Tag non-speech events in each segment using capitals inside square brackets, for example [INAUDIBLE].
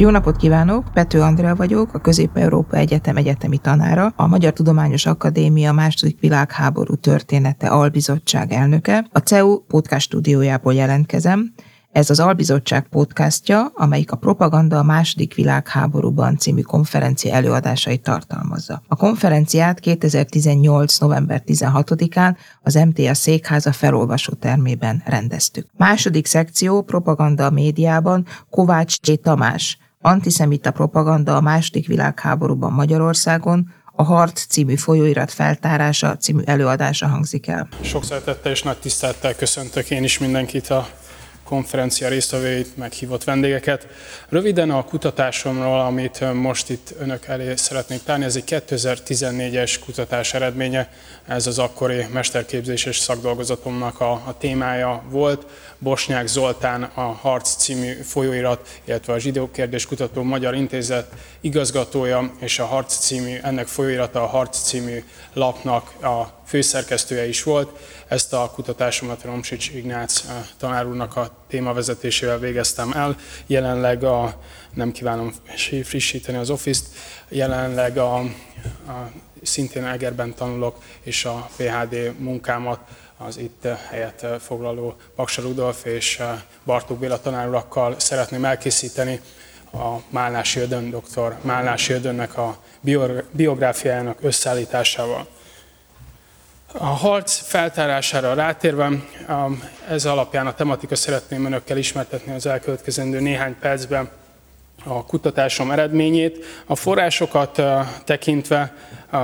Jó napot kívánok! Pető Andrea vagyok, a Közép-Európa Egyetem egyetemi tanára, a Magyar Tudományos Akadémia második világháború története albizottság elnöke. A CEU podcast stúdiójából jelentkezem. Ez az Albizottság podcastja, amelyik a Propaganda a második világháborúban című konferencia előadásait tartalmazza. A konferenciát 2018. november 16-án az MTA székháza felolvasó termében rendeztük. Második szekció Propaganda a médiában Kovács J. Tamás, Antiszemita propaganda a második világháborúban Magyarországon, a Harc című folyóirat feltárása című előadása hangzik el. Sok szeretettel és nagy tisztelettel köszöntök én is mindenkit a konferencia résztvevőit, meghívott vendégeket. Röviden a kutatásomról, amit most itt önök elé szeretnék tárni, ez egy 2014-es kutatás eredménye, ez az akkori mesterképzéses szakdolgozatomnak a, a témája volt. Bosnyák Zoltán a Harc című folyóirat, illetve a Zsidó Kérdés Kutató Magyar Intézet igazgatója, és a Harc című, ennek folyóirata a Harc című lapnak a főszerkesztője is volt. Ezt a kutatásomat Romsics Ignác tanár úrnak a témavezetésével végeztem el. Jelenleg a, nem kívánom frissíteni az Office-t, jelenleg a, a szintén Egerben tanulok, és a PHD munkámat az itt helyet foglaló Paksa Rudolf és Bartók Béla tanárulakkal szeretném elkészíteni a Málnási Ödön, dr. Málnási Ödönnek a biográfiájának összeállításával. A harc feltárására rátérve, ez alapján a tematika szeretném önökkel ismertetni az elkövetkezendő néhány percben a kutatásom eredményét. A forrásokat tekintve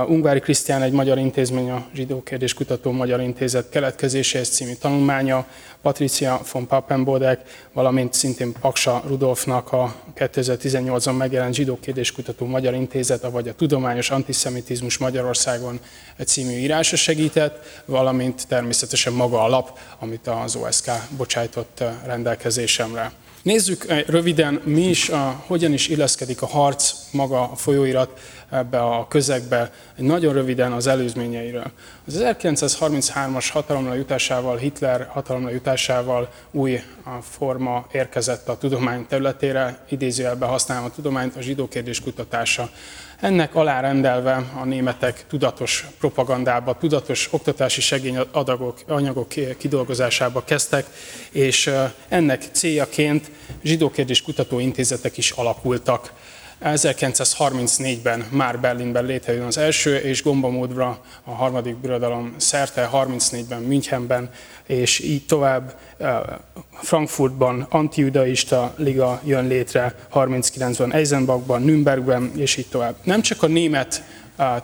Ungvári Krisztián egy magyar intézmény, a Zsidó Kérdés Kutató Magyar Intézet keletkezéséhez című tanulmánya, Patricia von Pappenbodek, valamint szintén Paksa Rudolfnak a 2018-ban megjelent Zsidó Kérdés Kutató Magyar Intézet, vagy a Tudományos Antiszemitizmus Magyarországon című írása segített, valamint természetesen maga a lap, amit az OSK bocsájtott rendelkezésemre. Nézzük eh, röviden, mi is, a, hogyan is illeszkedik a harc, maga a folyóirat ebbe a közegbe, nagyon röviden az előzményeiről. Az 1933-as hatalomra jutásával, Hitler hatalomra jutásával új forma érkezett a tudomány területére, idézőjelben használom a tudományt, a zsidó kérdés kutatása. Ennek alárendelve a németek tudatos propagandába, tudatos oktatási segényadagok, anyagok kidolgozásába kezdtek, és ennek céljaként zsidókérdés kutatóintézetek is alakultak. 1934-ben már Berlinben létrejön az első, és gombamódra a harmadik birodalom szerte, 34-ben Münchenben, és így tovább Frankfurtban antijudaista liga jön létre, 39-ben Eisenbachban, Nürnbergben, és így tovább. Nem csak a német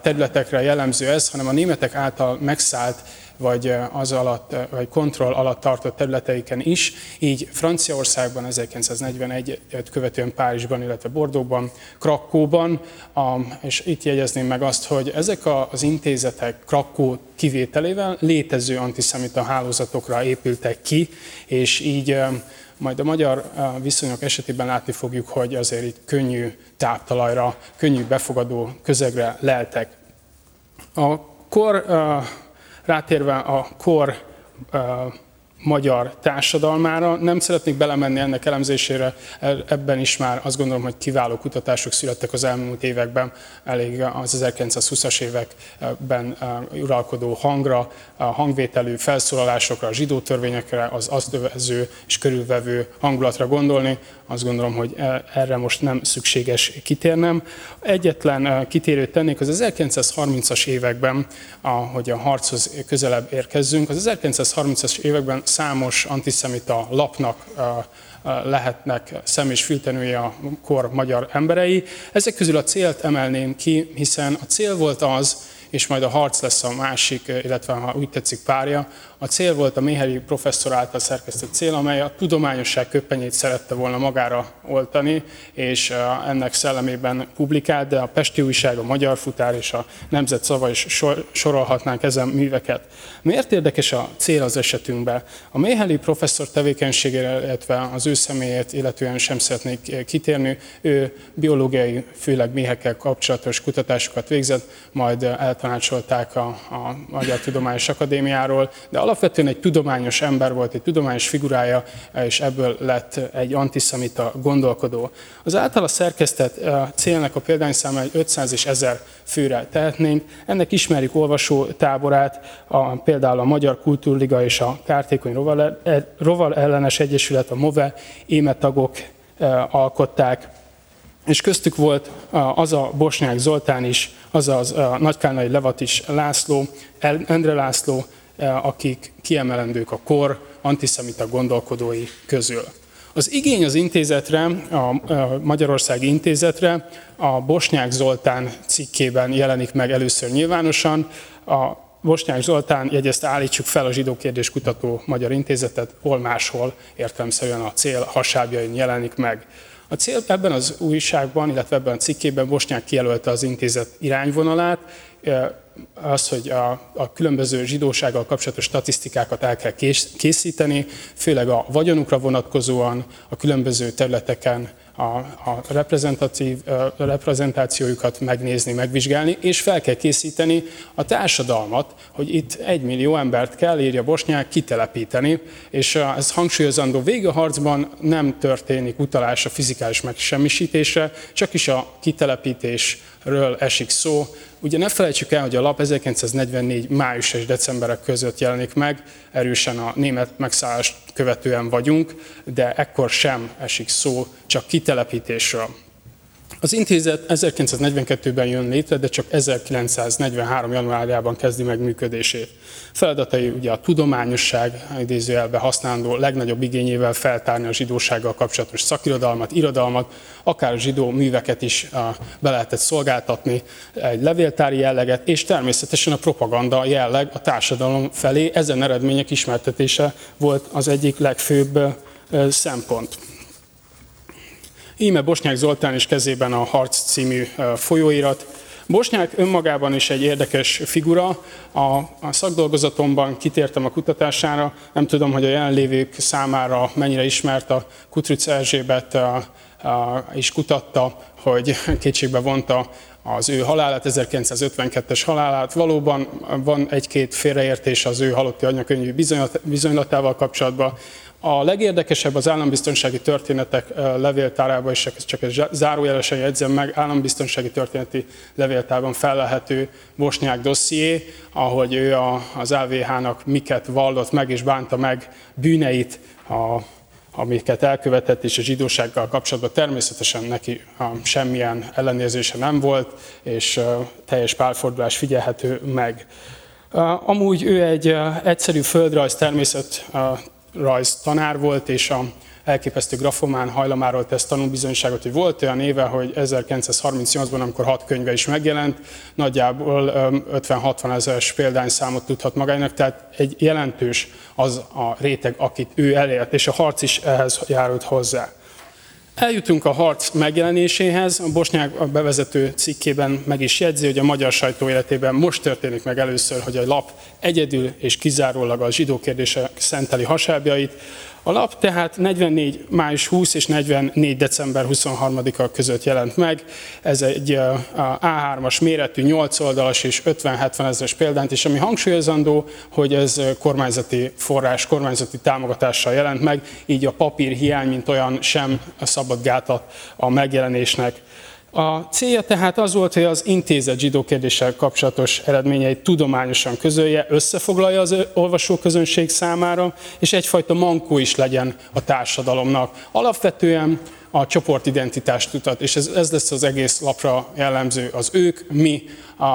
területekre jellemző ez, hanem a németek által megszállt vagy az alatt, vagy kontroll alatt tartott területeiken is. Így Franciaországban 1941 követően Párizsban, illetve Bordóban, Krakóban, és itt jegyezném meg azt, hogy ezek az intézetek Krakó kivételével létező antiszemita hálózatokra épültek ki, és így majd a magyar viszonyok esetében látni fogjuk, hogy azért itt könnyű táptalajra, könnyű befogadó közegre leltek. A kor Rátérve a kor magyar társadalmára. Nem szeretnék belemenni ennek elemzésére, ebben is már azt gondolom, hogy kiváló kutatások születtek az elmúlt években, elég az 1920-as években uralkodó hangra, a hangvételű felszólalásokra, a zsidó törvényekre, az azt övező és körülvevő hangulatra gondolni. Azt gondolom, hogy e, erre most nem szükséges kitérnem. Egyetlen kitérőt tennék, az 1930-as években, ahogy a harchoz közelebb érkezzünk, az 1930-as években számos antiszemita lapnak lehetnek szem- és fültenője a kor magyar emberei. Ezek közül a célt emelném ki, hiszen a cél volt az, és majd a harc lesz a másik, illetve ha úgy tetszik párja, a cél volt a Méheri professzor által szerkesztett cél, amely a tudományosság köpenyét szerette volna magára oltani, és ennek szellemében publikált, de a Pesti Újság, a Magyar Futár és a Nemzet Szava is sorolhatnánk ezen műveket. Miért érdekes a cél az esetünkben? A Méheli professzor tevékenységére, illetve az ő személyét illetően sem szeretnék kitérni. Ő biológiai, főleg méhekkel kapcsolatos kutatásokat végzett, majd eltanácsolták a, a Magyar Tudományos Akadémiáról, de alapvetően egy tudományos ember volt, egy tudományos figurája, és ebből lett egy antiszemita gondolkodó. Az általa szerkesztett célnak a példányszáma egy 500 és 1000 főre tehetnénk. Ennek ismerjük olvasó táborát, a, például a Magyar Kultúrliga és a Kártékony Rovar, Rovar ellenes egyesület, a MOVE, émetagok alkották, és köztük volt az a Bosnyák Zoltán is, azaz a Nagykálnai Levatis László, Endre László, akik kiemelendők a kor antiszemita gondolkodói közül. Az igény az intézetre, a Magyarországi Intézetre a Bosnyák Zoltán cikkében jelenik meg először nyilvánosan. A Bosnyák Zoltán jegyezte, állítsuk fel a zsidó kutató Magyar Intézetet, hol máshol értelemszerűen a cél hasábjain jelenik meg. A cél ebben az újságban, illetve ebben a cikkében Bosnyák kijelölte az intézet irányvonalát, az, hogy a, a különböző zsidósággal kapcsolatos statisztikákat el kell készíteni, főleg a vagyonukra vonatkozóan, a különböző területeken a, a reprezentatív a reprezentációjukat megnézni, megvizsgálni, és fel kell készíteni a társadalmat, hogy itt egy millió embert kell, írja Bosnyák, kitelepíteni, és ez hangsúlyozandó végeharcban nem történik utalás a fizikális megsemmisítésre, csak is a kitelepítésről esik szó, Ugye ne felejtsük el, hogy a lap 1944 május és decemberek között jelenik meg, erősen a német megszállást követően vagyunk, de ekkor sem esik szó csak kitelepítésről. Az intézet 1942-ben jön létre, de csak 1943. januárjában kezdi meg működését. Feladatai ugye a tudományosság, idézőjelbe használandó legnagyobb igényével feltárni a zsidósággal kapcsolatos szakirodalmat, irodalmat, akár zsidó műveket is be lehetett szolgáltatni, egy levéltári jelleget, és természetesen a propaganda jelleg a társadalom felé. Ezen eredmények ismertetése volt az egyik legfőbb szempont. Íme Bosnyák Zoltán is kezében a Harc című folyóirat. Bosnyák önmagában is egy érdekes figura. A, a szakdolgozatomban kitértem a kutatására. Nem tudom, hogy a jelenlévők számára mennyire ismert a Kutric Erzsébet a, a, is kutatta, hogy [LAUGHS] kétségbe vonta az ő halálát, 1952-es halálát. Valóban van egy-két félreértés az ő halotti anyakönyvű bizonylatával kapcsolatban. A legérdekesebb az állambiztonsági történetek levéltárában, és csak egy zárójelesen jegyzem meg, állambiztonsági történeti levéltárban fellehető Bosnyák dosszié, ahogy ő az LVH-nak miket vallott meg és bánta meg bűneit, a, amiket elkövetett, és a zsidósággal kapcsolatban természetesen neki semmilyen ellenérzése nem volt, és teljes pálfordulás figyelhető meg. Amúgy ő egy egyszerű földrajz természet rajz tanár volt, és a elképesztő grafomán hajlamáról tesz tanúbizonyságot, hogy volt olyan éve, hogy 1938-ban, amikor hat könyve is megjelent, nagyjából 50-60 ezeres példányszámot tudhat magának, tehát egy jelentős az a réteg, akit ő elért, és a harc is ehhez járult hozzá. Eljutunk a harc megjelenéséhez. A Bosnyák a bevezető cikkében meg is jegyzi, hogy a magyar sajtó életében most történik meg először, hogy a lap egyedül és kizárólag a zsidó kérdése szenteli hasábjait. A lap tehát 44. május 20 és 44. december 23-a között jelent meg. Ez egy A3-as méretű, 8 oldalas és 50-70 ezeres példányt, és ami hangsúlyozandó, hogy ez kormányzati forrás, kormányzati támogatással jelent meg, így a papír hiány, mint olyan sem szabad gátat a megjelenésnek. A célja tehát az volt, hogy az intézet zsidó kérdéssel kapcsolatos eredményeit tudományosan közölje, összefoglalja az olvasóközönség számára, és egyfajta mankó is legyen a társadalomnak. Alapvetően a csoportidentitást mutat, és ez, ez lesz az egész lapra jellemző, az ők, mi, a,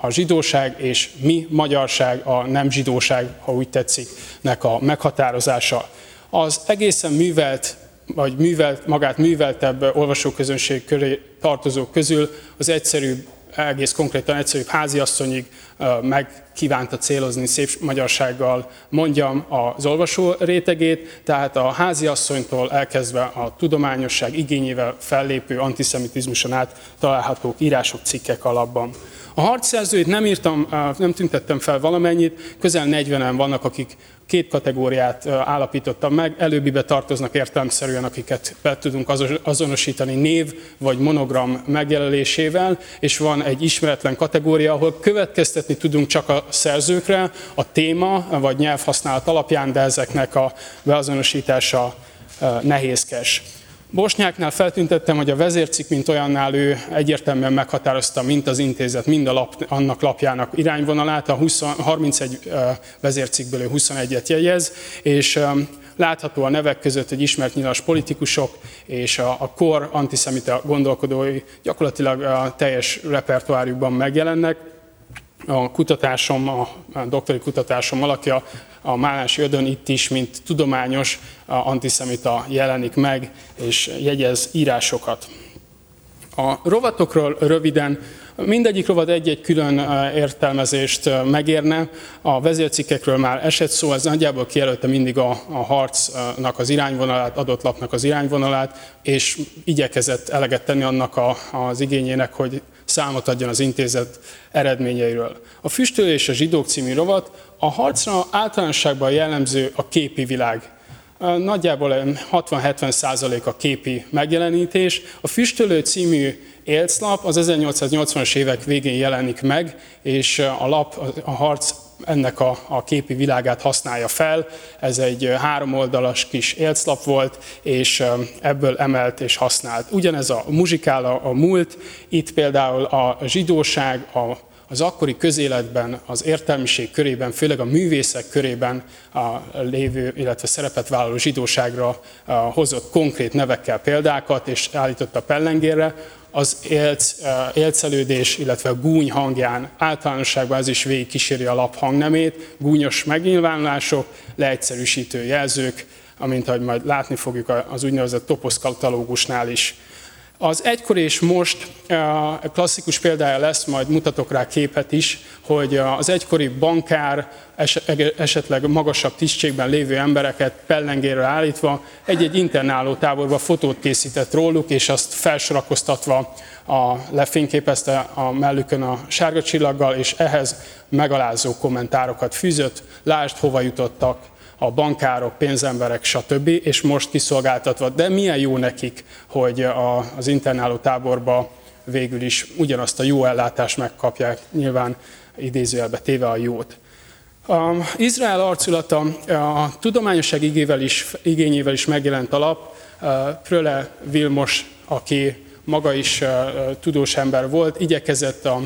a zsidóság, és mi, magyarság, a nem zsidóság, ha úgy tetszik, nek a meghatározása. Az egészen művelt vagy művelt, magát műveltebb olvasóközönség köré tartozók közül. Az egyszerűbb, egész konkrétan egyszerűbb háziasszonyig meg kívánta célozni szép magyarsággal, mondjam, az olvasó rétegét, tehát a háziasszonytól elkezdve a tudományosság igényével fellépő antiszemitizmuson át találhatók írások, cikkek alapban. A harcszerzőit nem írtam, nem tüntettem fel valamennyit, közel 40-en vannak, akik két kategóriát állapítottam meg, előbbibe tartoznak értelmszerűen, akiket be tudunk azonosítani név vagy monogram megjelölésével, és van egy ismeretlen kategória, ahol következtetni tudunk csak a szerzőkre, a téma vagy nyelvhasználat alapján, de ezeknek a beazonosítása nehézkes. Bosnyáknál feltüntettem, hogy a vezércik, mint olyannál ő egyértelműen meghatározta, mint az intézet, mind a lap, annak lapjának irányvonalát. A 20, 31 vezércikből ő 21-et jegyez, és látható a nevek között, hogy ismert nyilas politikusok és a, a kor antiszemita gondolkodói gyakorlatilag a teljes repertoárjukban megjelennek. A kutatásom, a, doktori kutatásom alakja a Málási Ödön itt is, mint tudományos antiszemita jelenik meg, és jegyez írásokat. A rovatokról röviden, mindegyik rovat egy-egy külön értelmezést megérne. A vezércikkekről már esett szó, ez nagyjából kijelölte mindig a, a harcnak az irányvonalát, adott lapnak az irányvonalát, és igyekezett eleget tenni annak a, az igényének, hogy számot adjon az intézet eredményeiről. A Füstölés a zsidók című rovat a harcra általánosságban jellemző a képi világ. Nagyjából 60-70 százalék a képi megjelenítés. A Füstölő című élclap az 1880-as évek végén jelenik meg, és a lap, a harc ennek a, a képi világát használja fel. Ez egy három oldalas kis élclap volt, és ebből emelt és használt. Ugyanez a muzsikál a, a múlt, itt például a zsidóság, a az akkori közéletben, az értelmiség körében, főleg a művészek körében a lévő, illetve szerepet vállaló zsidóságra hozott konkrét nevekkel példákat, és állította pellengérre, az élc, élcelődés, illetve a gúny hangján általánosságban ez is végig kíséri a lap hangnemét, gúnyos megnyilvánulások, leegyszerűsítő jelzők, amint ahogy majd látni fogjuk az úgynevezett toposz katalógusnál is. Az egykor és most klasszikus példája lesz, majd mutatok rá képet is, hogy az egykori bankár, esetleg magasabb tisztségben lévő embereket pellengérre állítva egy-egy internáló táborba fotót készített róluk, és azt felsorakoztatva a, lefényképezte a mellükön a sárga csillaggal, és ehhez megalázó kommentárokat fűzött, lásd hova jutottak, a bankárok, pénzemberek, stb., és most kiszolgáltatva. De milyen jó nekik, hogy a, az internáló táborba végül is ugyanazt a jó ellátást megkapják, nyilván idézőjelbe téve a jót. A Izrael arculata a tudományosság igével is, igényével is megjelent alap. Pröle Vilmos, aki maga is tudós ember volt, igyekezett a,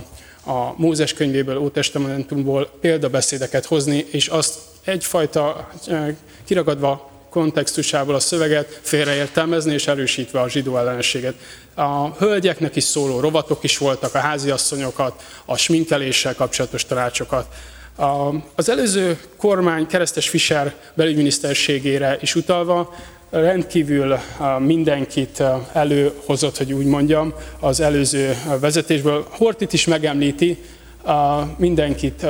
a Mózes könyvéből, Ótestamentumból példabeszédeket hozni, és azt egyfajta kiragadva kontextusából a szöveget félreértelmezni és erősítve a zsidó ellenességet. A hölgyeknek is szóló rovatok is voltak, a háziasszonyokat, a sminkeléssel kapcsolatos tanácsokat. Az előző kormány keresztes Fischer belügyminiszterségére is utalva rendkívül mindenkit előhozott, hogy úgy mondjam, az előző vezetésből. Hortit is megemlíti, mindenkit,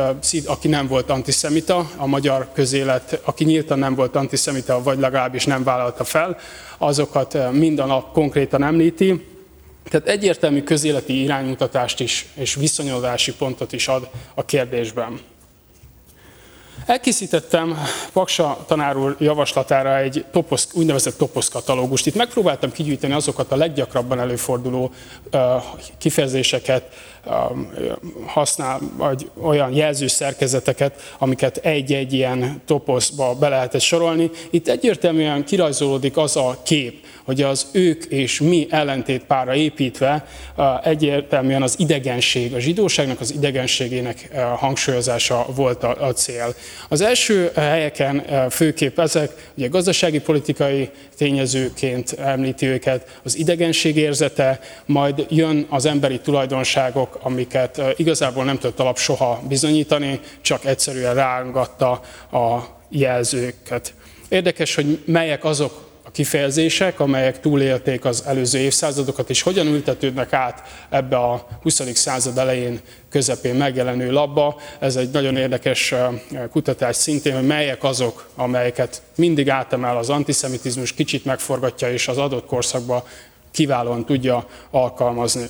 aki nem volt antiszemita, a magyar közélet, aki nyíltan nem volt antiszemita, vagy legalábbis nem vállalta fel, azokat minden nap konkrétan említi. Tehát egyértelmű közéleti iránymutatást is, és viszonyolási pontot is ad a kérdésben. Elkészítettem Paksa tanár úr javaslatára egy toposz, úgynevezett toposz katalógust. Itt megpróbáltam kigyűjteni azokat a leggyakrabban előforduló kifejezéseket, használ, vagy olyan jelző szerkezeteket, amiket egy-egy ilyen toposzba be lehetett sorolni. Itt egyértelműen kirajzolódik az a kép, hogy az ők és mi ellentétpára építve egyértelműen az idegenség, a zsidóságnak az idegenségének hangsúlyozása volt a cél. Az első helyeken főképp ezek, ugye gazdasági politikai tényezőként említi őket, az idegenség érzete, majd jön az emberi tulajdonságok, amiket igazából nem tudott alap soha bizonyítani, csak egyszerűen rángatta a jelzőket. Érdekes, hogy melyek azok a kifejezések, amelyek túlélték az előző évszázadokat, és hogyan ültetődnek át ebbe a 20. század elején, közepén megjelenő labba. Ez egy nagyon érdekes kutatás szintén, hogy melyek azok, amelyeket mindig átemel az antiszemitizmus, kicsit megforgatja, és az adott korszakba kiválóan tudja alkalmazni.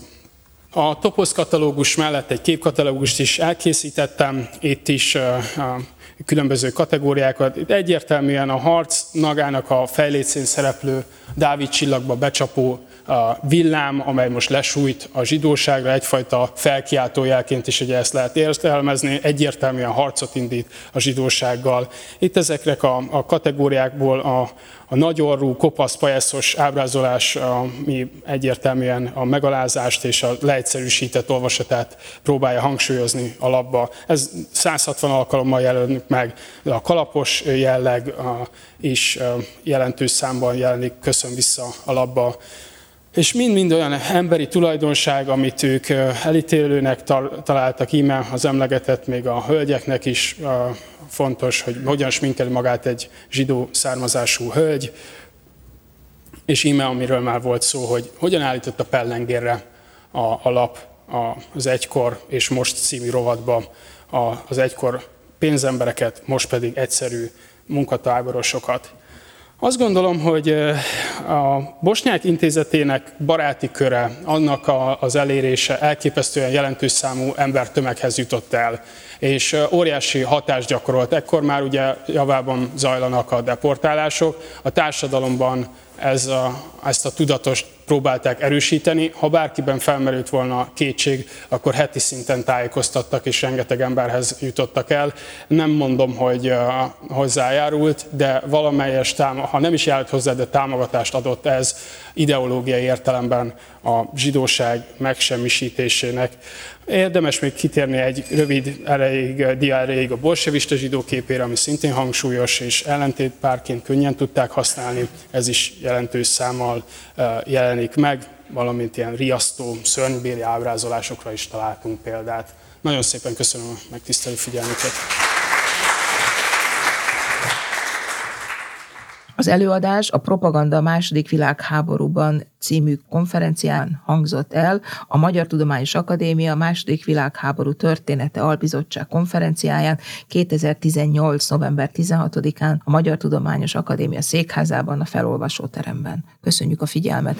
A toposz katalógus mellett egy képkatalógust is elkészítettem, itt is különböző kategóriákat. Egyértelműen a harc nagának a fejlécén szereplő Dávid csillagba becsapó villám, amely most lesújt a zsidóságra, egyfajta felkiáltójelként is ugye ezt lehet értelmezni, egyértelműen harcot indít a zsidósággal. Itt ezekre a, a kategóriákból a, a nagyorú, kopasz, pajeszos ábrázolás, ami egyértelműen a megalázást és a leegyszerűsített olvasatát próbálja hangsúlyozni a. Ez 160 alkalommal jelenik meg, a kalapos jelleg is jelentős számban jelenik, köszön vissza a. És mind-mind olyan emberi tulajdonság, amit ők elítélőnek találtak, íme az emlegetett még a hölgyeknek is fontos, hogy hogyan sminkeli magát egy zsidó származású hölgy, és íme, amiről már volt szó, hogy hogyan állította pellengérre a, a lap az egykor és most című rovatba az egykor pénzembereket, most pedig egyszerű munkatáborosokat. Azt gondolom, hogy a Bosnyák Intézetének baráti köre, annak az elérése elképesztően jelentős számú embertömeghez jutott el, és óriási hatást gyakorolt. Ekkor már ugye javában zajlanak a deportálások, a társadalomban ez a, ezt a tudatos próbálták erősíteni. Ha bárkiben felmerült volna kétség, akkor heti szinten tájékoztattak, és rengeteg emberhez jutottak el. Nem mondom, hogy hozzájárult, de valamelyes, ha nem is járt hozzá, de támogatást adott ez ideológiai értelemben a zsidóság megsemmisítésének. Érdemes még kitérni egy rövid erejéig, dia erejéig a bolsevista zsidó képére, ami szintén hangsúlyos és ellentétpárként könnyen tudták használni, ez is jelentős számmal jelenik meg, valamint ilyen riasztó, szörnybéli ábrázolásokra is találtunk példát. Nagyon szépen köszönöm a megtisztelő figyelmüket! Az előadás a Propaganda a második világháborúban című konferencián hangzott el a Magyar Tudományos Akadémia második világháború története albizottság konferenciáján 2018. november 16-án a Magyar Tudományos Akadémia székházában a felolvasóteremben. Köszönjük a figyelmet!